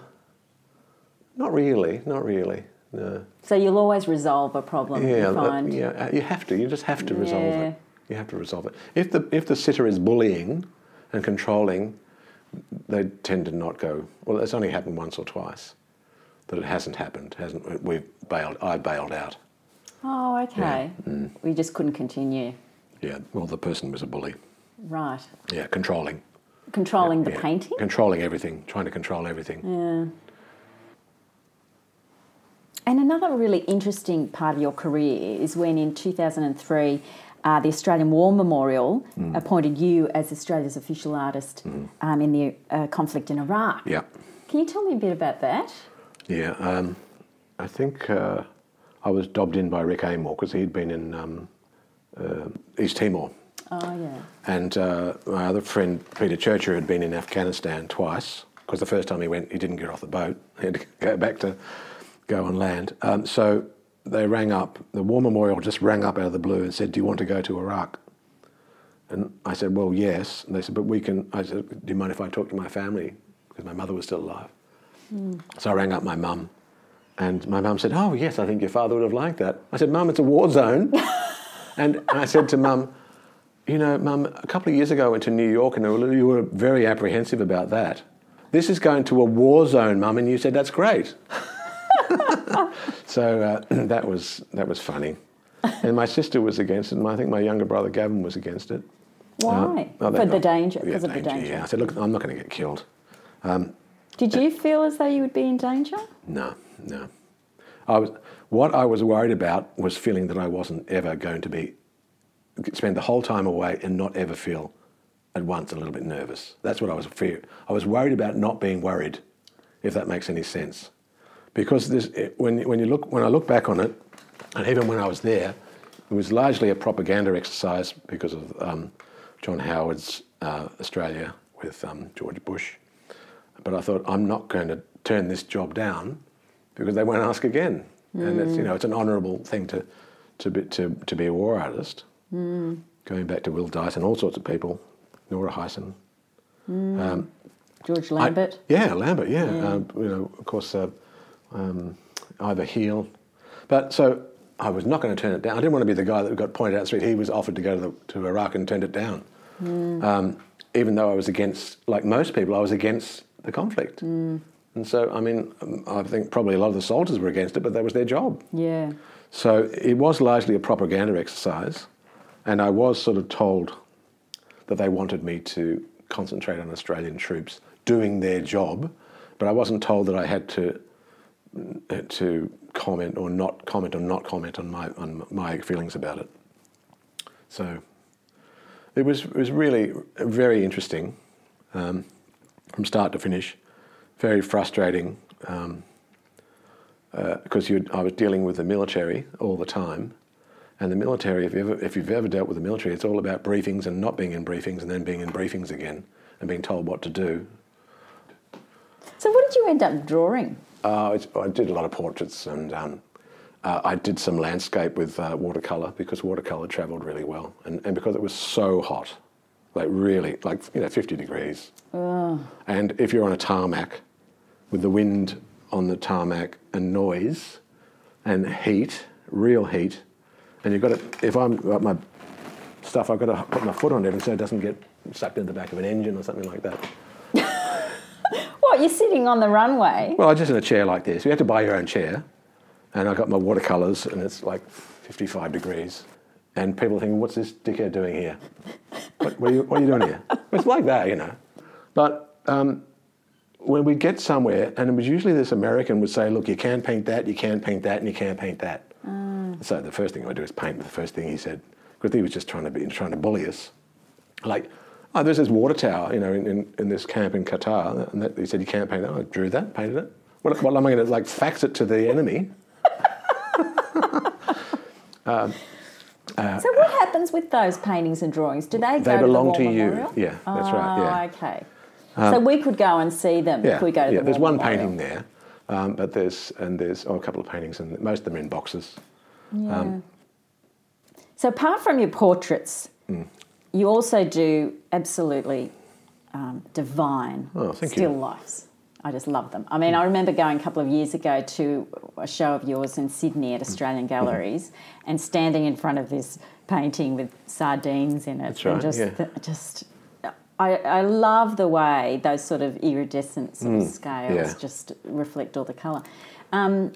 not really, not really. No. So you'll always resolve a problem. Yeah, you find. yeah. uh, You have to. You just have to resolve Yeah. it. You have to resolve it. If the if the sitter is bullying and controlling, they tend to not go. Well, it's only happened once or twice that it hasn't happened. Hasn't we've bailed? I bailed out. Oh, okay. Mm. We just couldn't continue. Yeah. Well, the person was a bully. Right. Yeah, controlling. Controlling the Yeah. painting. Controlling everything. Trying to control everything. Yeah. And another really interesting part of your career is when in 2003 uh, the Australian War Memorial Mm. appointed you as Australia's official artist um, in the uh, conflict in Iraq. Yeah. Can you tell me a bit about that? Yeah, um, I think uh, I was dobbed in by Rick Amor because he'd been in um, uh, East Timor. Oh, yeah. And uh, my other friend, Peter Churcher, had been in Afghanistan twice because the first time he went, he didn't get off the boat. (laughs) He had to go back to go on land. Um, so they rang up, the War Memorial just rang up out of the blue and said, Do you want to go to Iraq? And I said, Well, yes. And they said, But we can. I said, Do you mind if I talk to my family? Because my mother was still alive. So I rang up my mum. And my mum said, Oh, yes, I think your father would have liked that. I said, Mum, it's a war zone. (laughs) and I said to mum, You know, mum, a couple of years ago I went to New York and you were very apprehensive about that. This is going to a war zone, mum, and you said, That's great. (laughs) so uh, (clears throat) that, was, that was funny. And my sister was against it, and I think my younger brother Gavin was against it. Why? Uh, oh, For the danger, yeah, because of the danger. Yeah, I said, Look, I'm not going to get killed. Did you feel as though you would be in danger? No, no. I was, what I was worried about was feeling that I wasn't ever going to be, spend the whole time away and not ever feel at once a little bit nervous. That's what I was fear. I was worried about not being worried, if that makes any sense. Because this, when, when, you look, when I look back on it, and even when I was there, it was largely a propaganda exercise because of um, John Howard's uh, Australia with um, George Bush. but I thought I'm not going to turn this job down because they won't ask again. And it's you know it's an honourable thing to to be to, to be a war artist. Going back to Will Dyson, all sorts of people, Nora Heysen. Um, George I- Lambert. yeah, Lambert. Yeah, Yeah. Um, you know, of course, uh, um, Ivor Hele. But so I was not going to turn it down. I didn't want to be the guy that got pointed out street. He was offered to go to, the, to Iraq and turned it down. Um, even though I was against, like most people, I was against the conflict. And so, I mean, I think probably a lot of the soldiers were against it, but that was their job. Yeah. So it was largely a propaganda exercise, and I was sort of told that they wanted me to concentrate on Australian troops doing their job, but I wasn't told that I had to to comment or not comment or not comment on my on my feelings about it. So it was it was really very interesting um, from start to finish, very frustrating. Um, because you I was dealing with the military all the time, and the military, if, you ever, if you've ever dealt with the military, it's all about briefings and not being in briefings and then being in briefings again and being told what to do. So what did you end up drawing? Uh, it's, I did a lot of portraits and um, uh, I did some landscape with uh, watercolour because watercolour travelled really well and, and because it was so hot, like really, like you know, 50 degrees. And if you're on a tarmac with the wind on the tarmac and noise and heat, real heat, and you've got to, if I'm got my stuff, I've got to put my foot on it so it doesn't get sucked into the back of an engine or something like that. (laughs) What, you're sitting on the runway? Well, I'm just in a chair like this. You have to buy your own chair, and I got my watercolours, and it's like 55 degrees, and people are thinking, "What's this dickhead doing here? What, what, are, you, what are you doing here?" (laughs) It's like that, you know. But um, when we get somewhere, and it was usually this American would say, "Look, you can't paint that, you can't paint that, and you can't paint that." Mm. So the first thing I do is paint the first thing he said, because he was just trying to be trying to bully us. Like, oh, there's this water tower, you know, in, in, in this camp in Qatar, and that, he said you can't paint that. I drew that, painted it. What, what am I going to like fax it to the enemy? (laughs) Um, uh, so what happens with those paintings and drawings? Do they go They to belong to you. Yeah, that's right, Oh, yeah. Ah, okay. Um, so we could go and see them Yeah, if we go to yeah. the There's War one Memorial. painting there, um, but there's and there's oh, a couple of paintings, and most of them are in boxes. Yeah. so apart from your portraits, Hmm. you also do absolutely um, divine Oh, thank you. still lifes. I just love them. I mean, I remember going a couple of years ago to a show of yours in Sydney at. Australian Galleries and standing in front of this painting with sardines in it. That's and just, yeah. the- just I, I love the way those sort of iridescent sort of scales Hmm. yeah. just reflect all the colour. Um,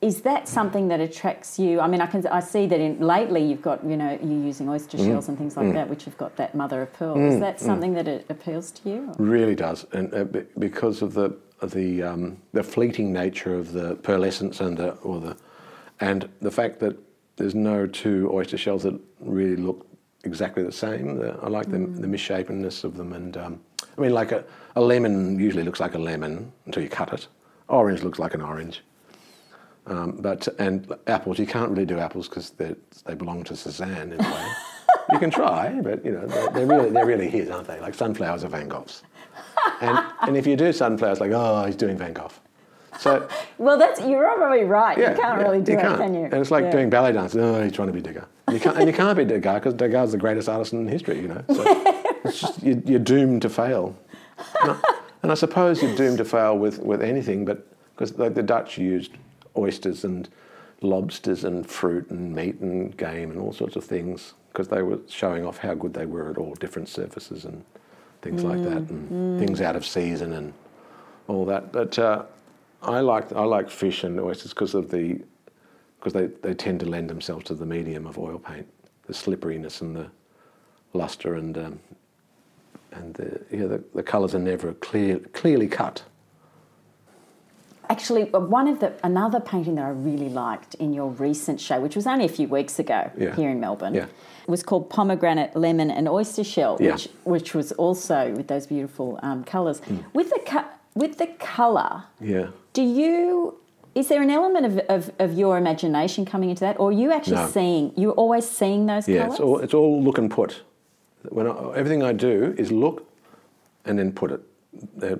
is that something that attracts you? I mean, I can I see that in lately you've got you know you're using oyster Mm. shells and things like that, which have got that mother of pearl. Is that something that it appeals to you? Really does, and uh, be- because of the of the um, the fleeting nature of the pearlescence and the or the and the fact that there's no two oyster shells that really look exactly the same. The, I like the, the misshapenness of them, and um, I mean, like a, a lemon usually looks like a lemon until you cut it. Orange looks like an orange. Um, but and apples, you can't really do apples because they they belong to Cezanne in a way. you can try, but you know they're, they're really they're really his, aren't they? Like sunflowers are Van Gogh's. And and if you do sunflowers, like oh, he's doing Van Gogh. So Well, that's you're probably right. yeah, you can't yeah, really do it, can't. you? And it's like Yeah. doing ballet dance. Oh, he's trying to be Degas. You can't, and you can't be Degas because Degas is the greatest artist in history. You know, so (laughs) it's just, you, you're doomed to fail. And I, and I suppose you're doomed to fail with, with anything, but because the, the Dutch used oysters and lobsters and fruit and meat and game and all sorts of things because they were showing off how good they were at all different surfaces and things like that and things out of season and all that. But uh, I like I like fish and oysters because of the because they, they tend to lend themselves to the medium of oil paint, the slipperiness and the luster and um, and the yeah the, the colours are never clear clearly cut. Actually, uh, one of the another painting that I really liked in your recent show, which was only a few weeks ago Yeah. here in Melbourne, Yeah. was called Pomegranate, Lemon, and Oyster Shell, Yeah. which which was also with those beautiful um, colours. Hmm. With the co- with the colour, Yeah. do you? Is there an element of, of, of your imagination coming into that, or are you actually No. seeing? You're always seeing those Yeah, colours. it's all, it's all look and put. When I, everything I do is look and then put it.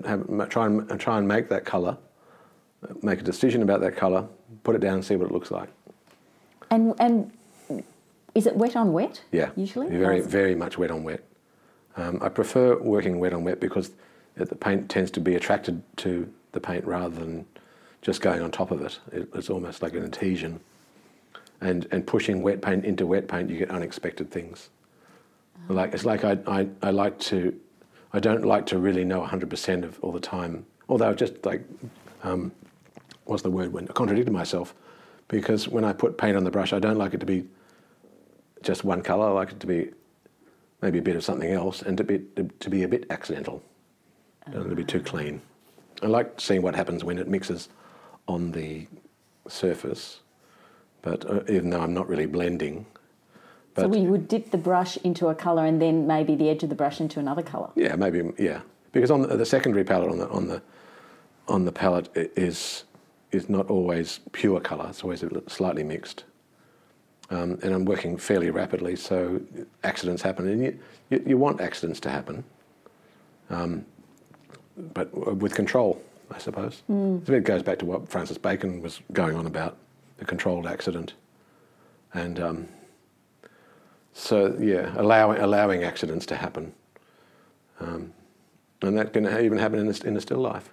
have, try and try and make that colour, make a decision about that colour, put it down and see what it looks like. And and is it wet on wet? Yeah, usually very Or is it- very much wet on wet. Um, I prefer working wet on wet because the paint tends to be attracted to the paint rather than just going on top of it. it it's almost like an adhesion. And and pushing wet paint into wet paint, you get unexpected things. Like it's like I, I, I like to, I don't like to really know 100% of all the time. Although just like, um, what's the word when I contradicted myself, because when I put paint on the brush, I don't like it to be just one colour. I like it to be maybe a bit of something else and to be to, to be a bit accidental. Don't want it to be too clean. I like seeing what happens when it mixes on the surface, but uh, even though I'm not really blending. so we would dip the brush into a colour and then maybe the edge of the brush into another colour. yeah, maybe yeah, because on the, the secondary palette on the on the on the palette is is not always pure colour. It's always a slightly mixed. Um, and I'm working fairly rapidly, so accidents happen, and you, you, you want accidents to happen, um, but with control, I suppose. So It goes back to what Francis Bacon was going on about the controlled accident, and um, so yeah, allowing allowing accidents to happen, um, and that can even happen in a, in a still life.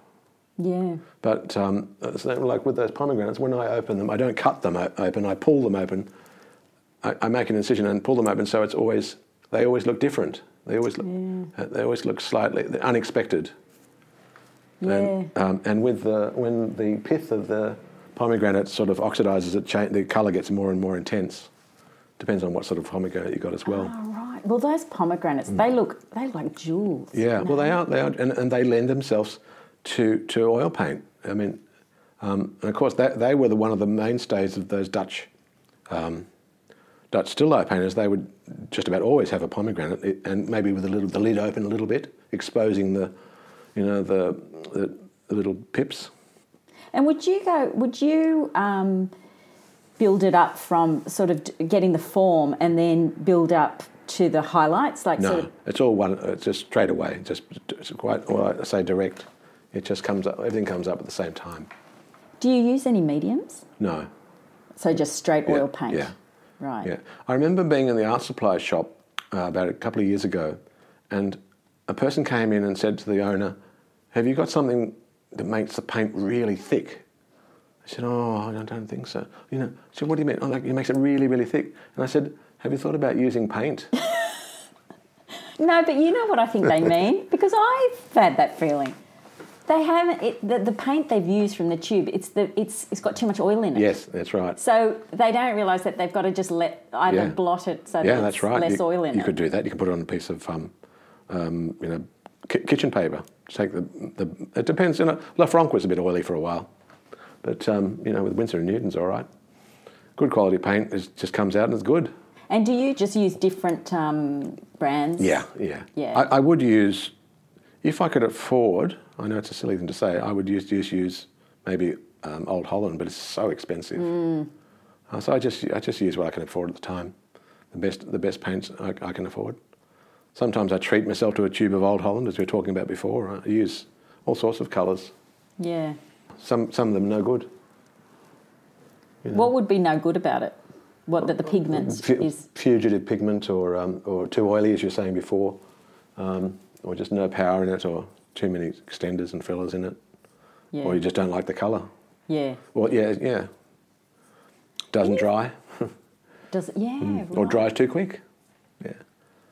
Yeah. But um, like with those pomegranates, when I open them, I don't cut them open. I pull them open. I, I make an incision and pull them open, so it's always they always look different. They always look uh, they always look slightly unexpected. Yeah. And, um, and with the when the pith of the pomegranate sort of oxidizes, it cha- the color gets more and more intense. Depends on what sort of pomegranate you got as well. Oh, right. Well, those pomegranates, they look they look like jewels. Mm. Yeah, well, they are, they are, and, and they lend themselves to, to oil paint. I mean, um, and of course, that, they were the, one of the mainstays of those Dutch um, Dutch still life painters. They would just about always have a pomegranate, and maybe with a little the lid open a little bit, exposing the, you know, the, the, the little pips. And would you go? Would you um, build it up from sort of getting the form and then build up to the highlights, like No, sort of? it's all one. It's just straight away. Just it's quite, well, I say direct. It just comes up. Everything comes up at the same time. Do you use any mediums? No. So just straight Yeah, oil paint. yeah. Right. Yeah, I remember being in the art supply shop uh, about a couple of years ago, and a person came in and said to the owner, "Have you got something that makes the paint really thick?" I said, "Oh, I don't think so." You know, she said, "What do you mean?" Oh, like it makes it really, really thick. And I said, "Have you thought about using paint?" (laughs) No, but you know what I think they (laughs) mean because I've had that feeling. They haven't. It, the, the paint they've used from the tube, it's the it's it's got too much oil in it. yes, that's right. So they don't realise that they've got to just let either Yeah. blot it so Yeah, that that's right. less you, oil in you it. You could do that. You can put it on a piece of, um, um, you know, ki- kitchen paper. Take the, the. It depends. You know, Lefranc was a bit oily for a while, but um, you know, with Winsor and Newton's all right. Good quality paint is, just comes out and it's good. And do you just use different um, brands? Yeah, yeah. Yeah. I, I would use, if I could afford. I know it's a silly thing to say. I would use just use maybe um, Old Holland, but it's so expensive. Uh, so I just I just use what I can afford at the time. The best the best paints I, I can afford. Sometimes I treat myself to a tube of Old Holland, as we were talking about before. I use all sorts of colours. Yeah. Some some of them no good. You know. What would be no good about it? What that the pigment Fu- is? fugitive pigment or, um, or too oily, as you were saying before, um, or just no power in it, or too many extenders and fillers in it, Yeah. or you just don't like the colour. yeah. Well, yeah, yeah. Doesn't dry, (laughs) Does it? Yeah. or right. dries too quick. Yeah,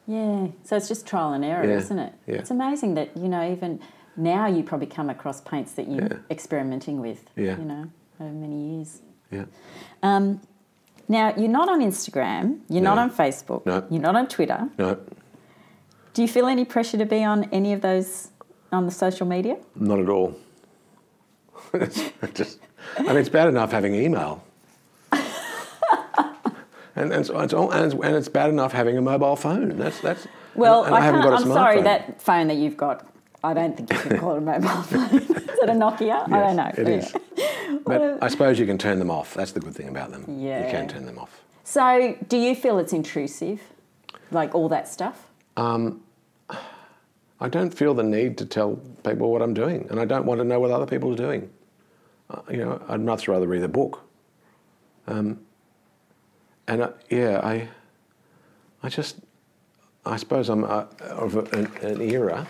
Yeah. So it's just trial and error, Yeah, isn't it? yeah. It's amazing that you know even now you probably come across paints that you're Yeah. experimenting with. Yeah. You know, over many years. yeah. Um, now you're not on Instagram. You're not on Facebook. No. You're not on Twitter. No, Do you feel any pressure to be on any of those on the social media? not at all. (laughs) just, I mean, it's bad enough having email. (laughs) And, and, so it's all, and, it's, and it's bad enough having a mobile phone. That's that's. Well, and I, haven't can't. got a I'm sorry that phone that you've got. I don't think you can call it a mobile (laughs) phone. is it a Nokia? I don't know. It is. But I suppose you can turn them off. That's the good thing about them. Yeah. You can turn them off. So, do you feel it's intrusive, like all that stuff? Um, I don't feel the need to tell people what I'm doing, and I don't want to know what other people are doing. Uh, you know, I'd much rather read a book. Um, and uh, yeah, I, I just, I suppose I'm uh, of an, an era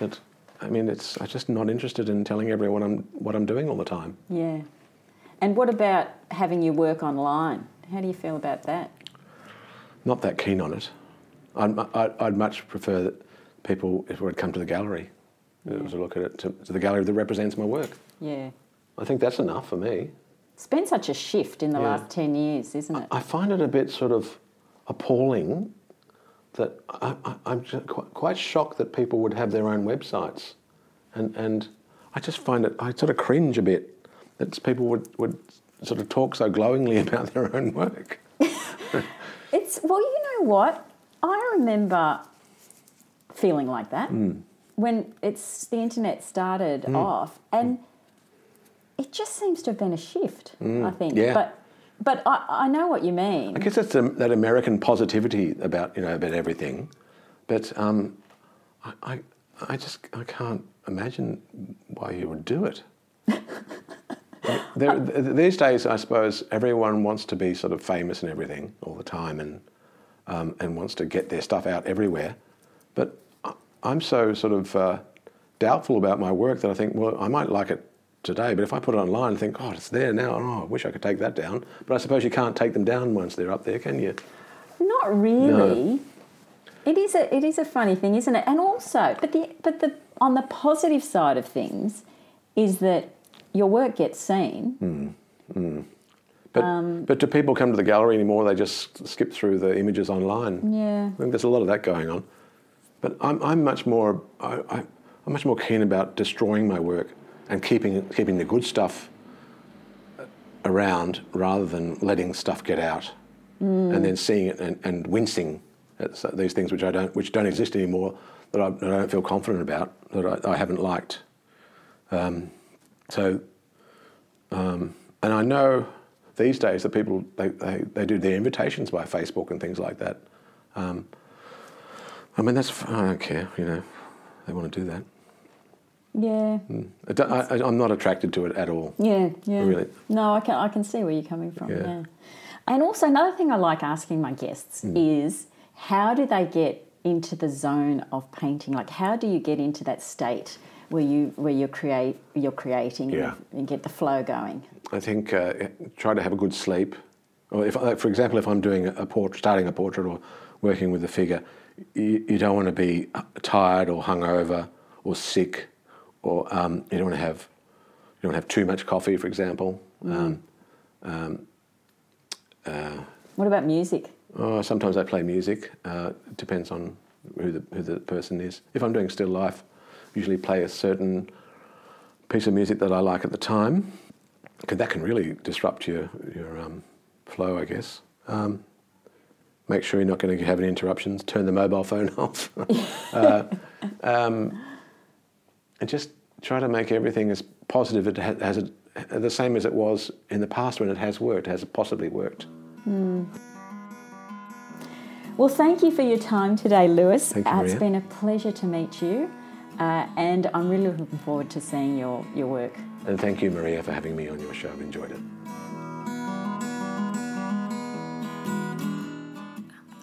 that, I mean, it's I'm just not interested in telling everyone I'm what I'm doing all the time. Yeah. And what about having your work online? How do you feel about that? Not that keen on it. I'd, I'd, I'd much prefer that people would come to the gallery uh, yeah. to look at it, to, to, the gallery that represents my work. Yeah. I think that's enough for me. It's been such a shift in the yeah. last 10 years, isn't it? I, I find it a bit sort of appalling that I, am quite, quite shocked that people would have their own websites. And, and I just find it, I sort of cringe a bit that people would, would sort of talk so glowingly (laughs) about their own work. (laughs) it's, well, you know what? I remember feeling like that mm. when it's the internet started mm. off, and it just seems to have been a shift. Mm. I think, yeah. but but I, I know what you mean. I guess that's a, that American positivity about you know about everything, but um, I, I I just I can't imagine why you would do it. there, (laughs) these days, I suppose everyone wants to be sort of famous and everything all the time, and um, and wants to get their stuff out everywhere. But I'm so sort of uh, doubtful about my work that I think, well, I might like it today, but if I put it online and think, oh, it's there now, oh, I wish I could take that down. But I suppose you can't take them down once they're up there, can you? Not really. No. It is a it is a funny thing, isn't it? And also, but the but the on the positive side of things is that your work gets seen. Mm, mm. But, um, but do people come to the gallery anymore? They just skip through the images online. Yeah. I think there's a lot of that going on. But I'm, I'm much more I, I, I'm much more keen about destroying my work and keeping keeping the good stuff around rather than letting stuff get out mm. and then seeing it and, and wincing at these things which I don't which don't exist anymore that I, that I don't feel confident about that I, I haven't liked. Um, so, um, and I know these days that people they, they, they, do their invitations by Facebook and things like that. Um, I mean, that's I don't care, you know, they want to do that. Yeah. Mm. I, am not attracted to it at all. Yeah, yeah. Really. No, I can I can see where you're coming from. Yeah. yeah. And also another thing I like asking my guests mm. is how do they get into the zone of painting? Like how do you get into that state where you where you create you're creating yeah. and, get the flow going? I think uh, try to have a good sleep. Or if, for example, if I'm doing a portrait, starting a portrait or working with a figure, you, you don't want to be tired or hungover or sick, or um, you don't want to have you don't have too much coffee, for example. Mm. Um, um, uh, what about music? Oh, sometimes I play music. Uh, depends on who the, who the person is. If I'm doing still life, I usually play a certain piece of music that I like at the time. Cause That can really disrupt your your um, flow, I guess. Um, make sure you're not going to have any interruptions. Turn the mobile phone (laughs) off. uh, um, and just try to make everything as positive as, as it, the same as it was in the past when it has worked, has possibly worked. Mm. Well, thank you for your time today, Lewis. You, uh, it's been a pleasure to meet you, uh, and I'm really looking forward to seeing your, your work. And thank you, Maria, for having me on your show. I've enjoyed it.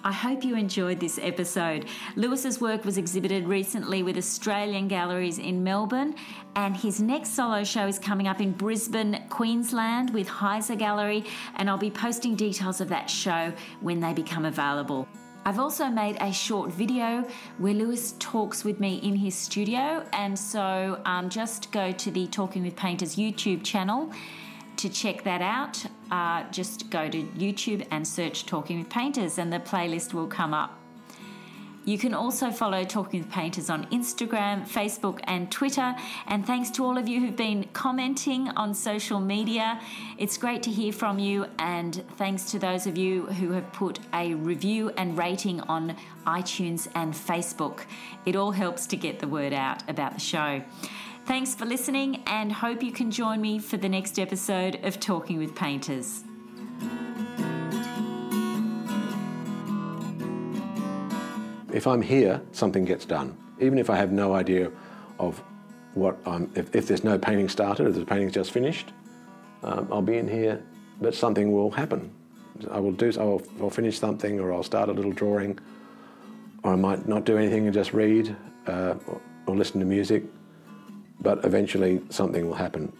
I hope you enjoyed this episode. Lewis's work was exhibited recently with Australian galleries in Melbourne, and his next solo show is coming up in Brisbane, Queensland with Heiser Gallery, and I'll be posting details of that show when they become available. I've also made a short video where Lewis talks with me in his studio, and so um, just go to the Talking with Painters YouTube channel to check that out, uh, just go to YouTube and search Talking with Painters, and the playlist will come up. You can also follow Talking with Painters on Instagram, Facebook, and Twitter. And thanks to all of you who've been commenting on social media. It's great to hear from you. And thanks to those of you who have put a review and rating on iTunes and Facebook. It all helps to get the word out about the show. Thanks for listening and hope you can join me for the next episode of Talking with Painters. If I'm here, something gets done. Even if I have no idea of what I'm, if, if there's no painting started, if the painting's just finished, um, I'll be in here, but something will happen. I will do, I'll, I'll finish something, or I'll start a little drawing, or I might not do anything and just read uh, or, or listen to music, but eventually something will happen.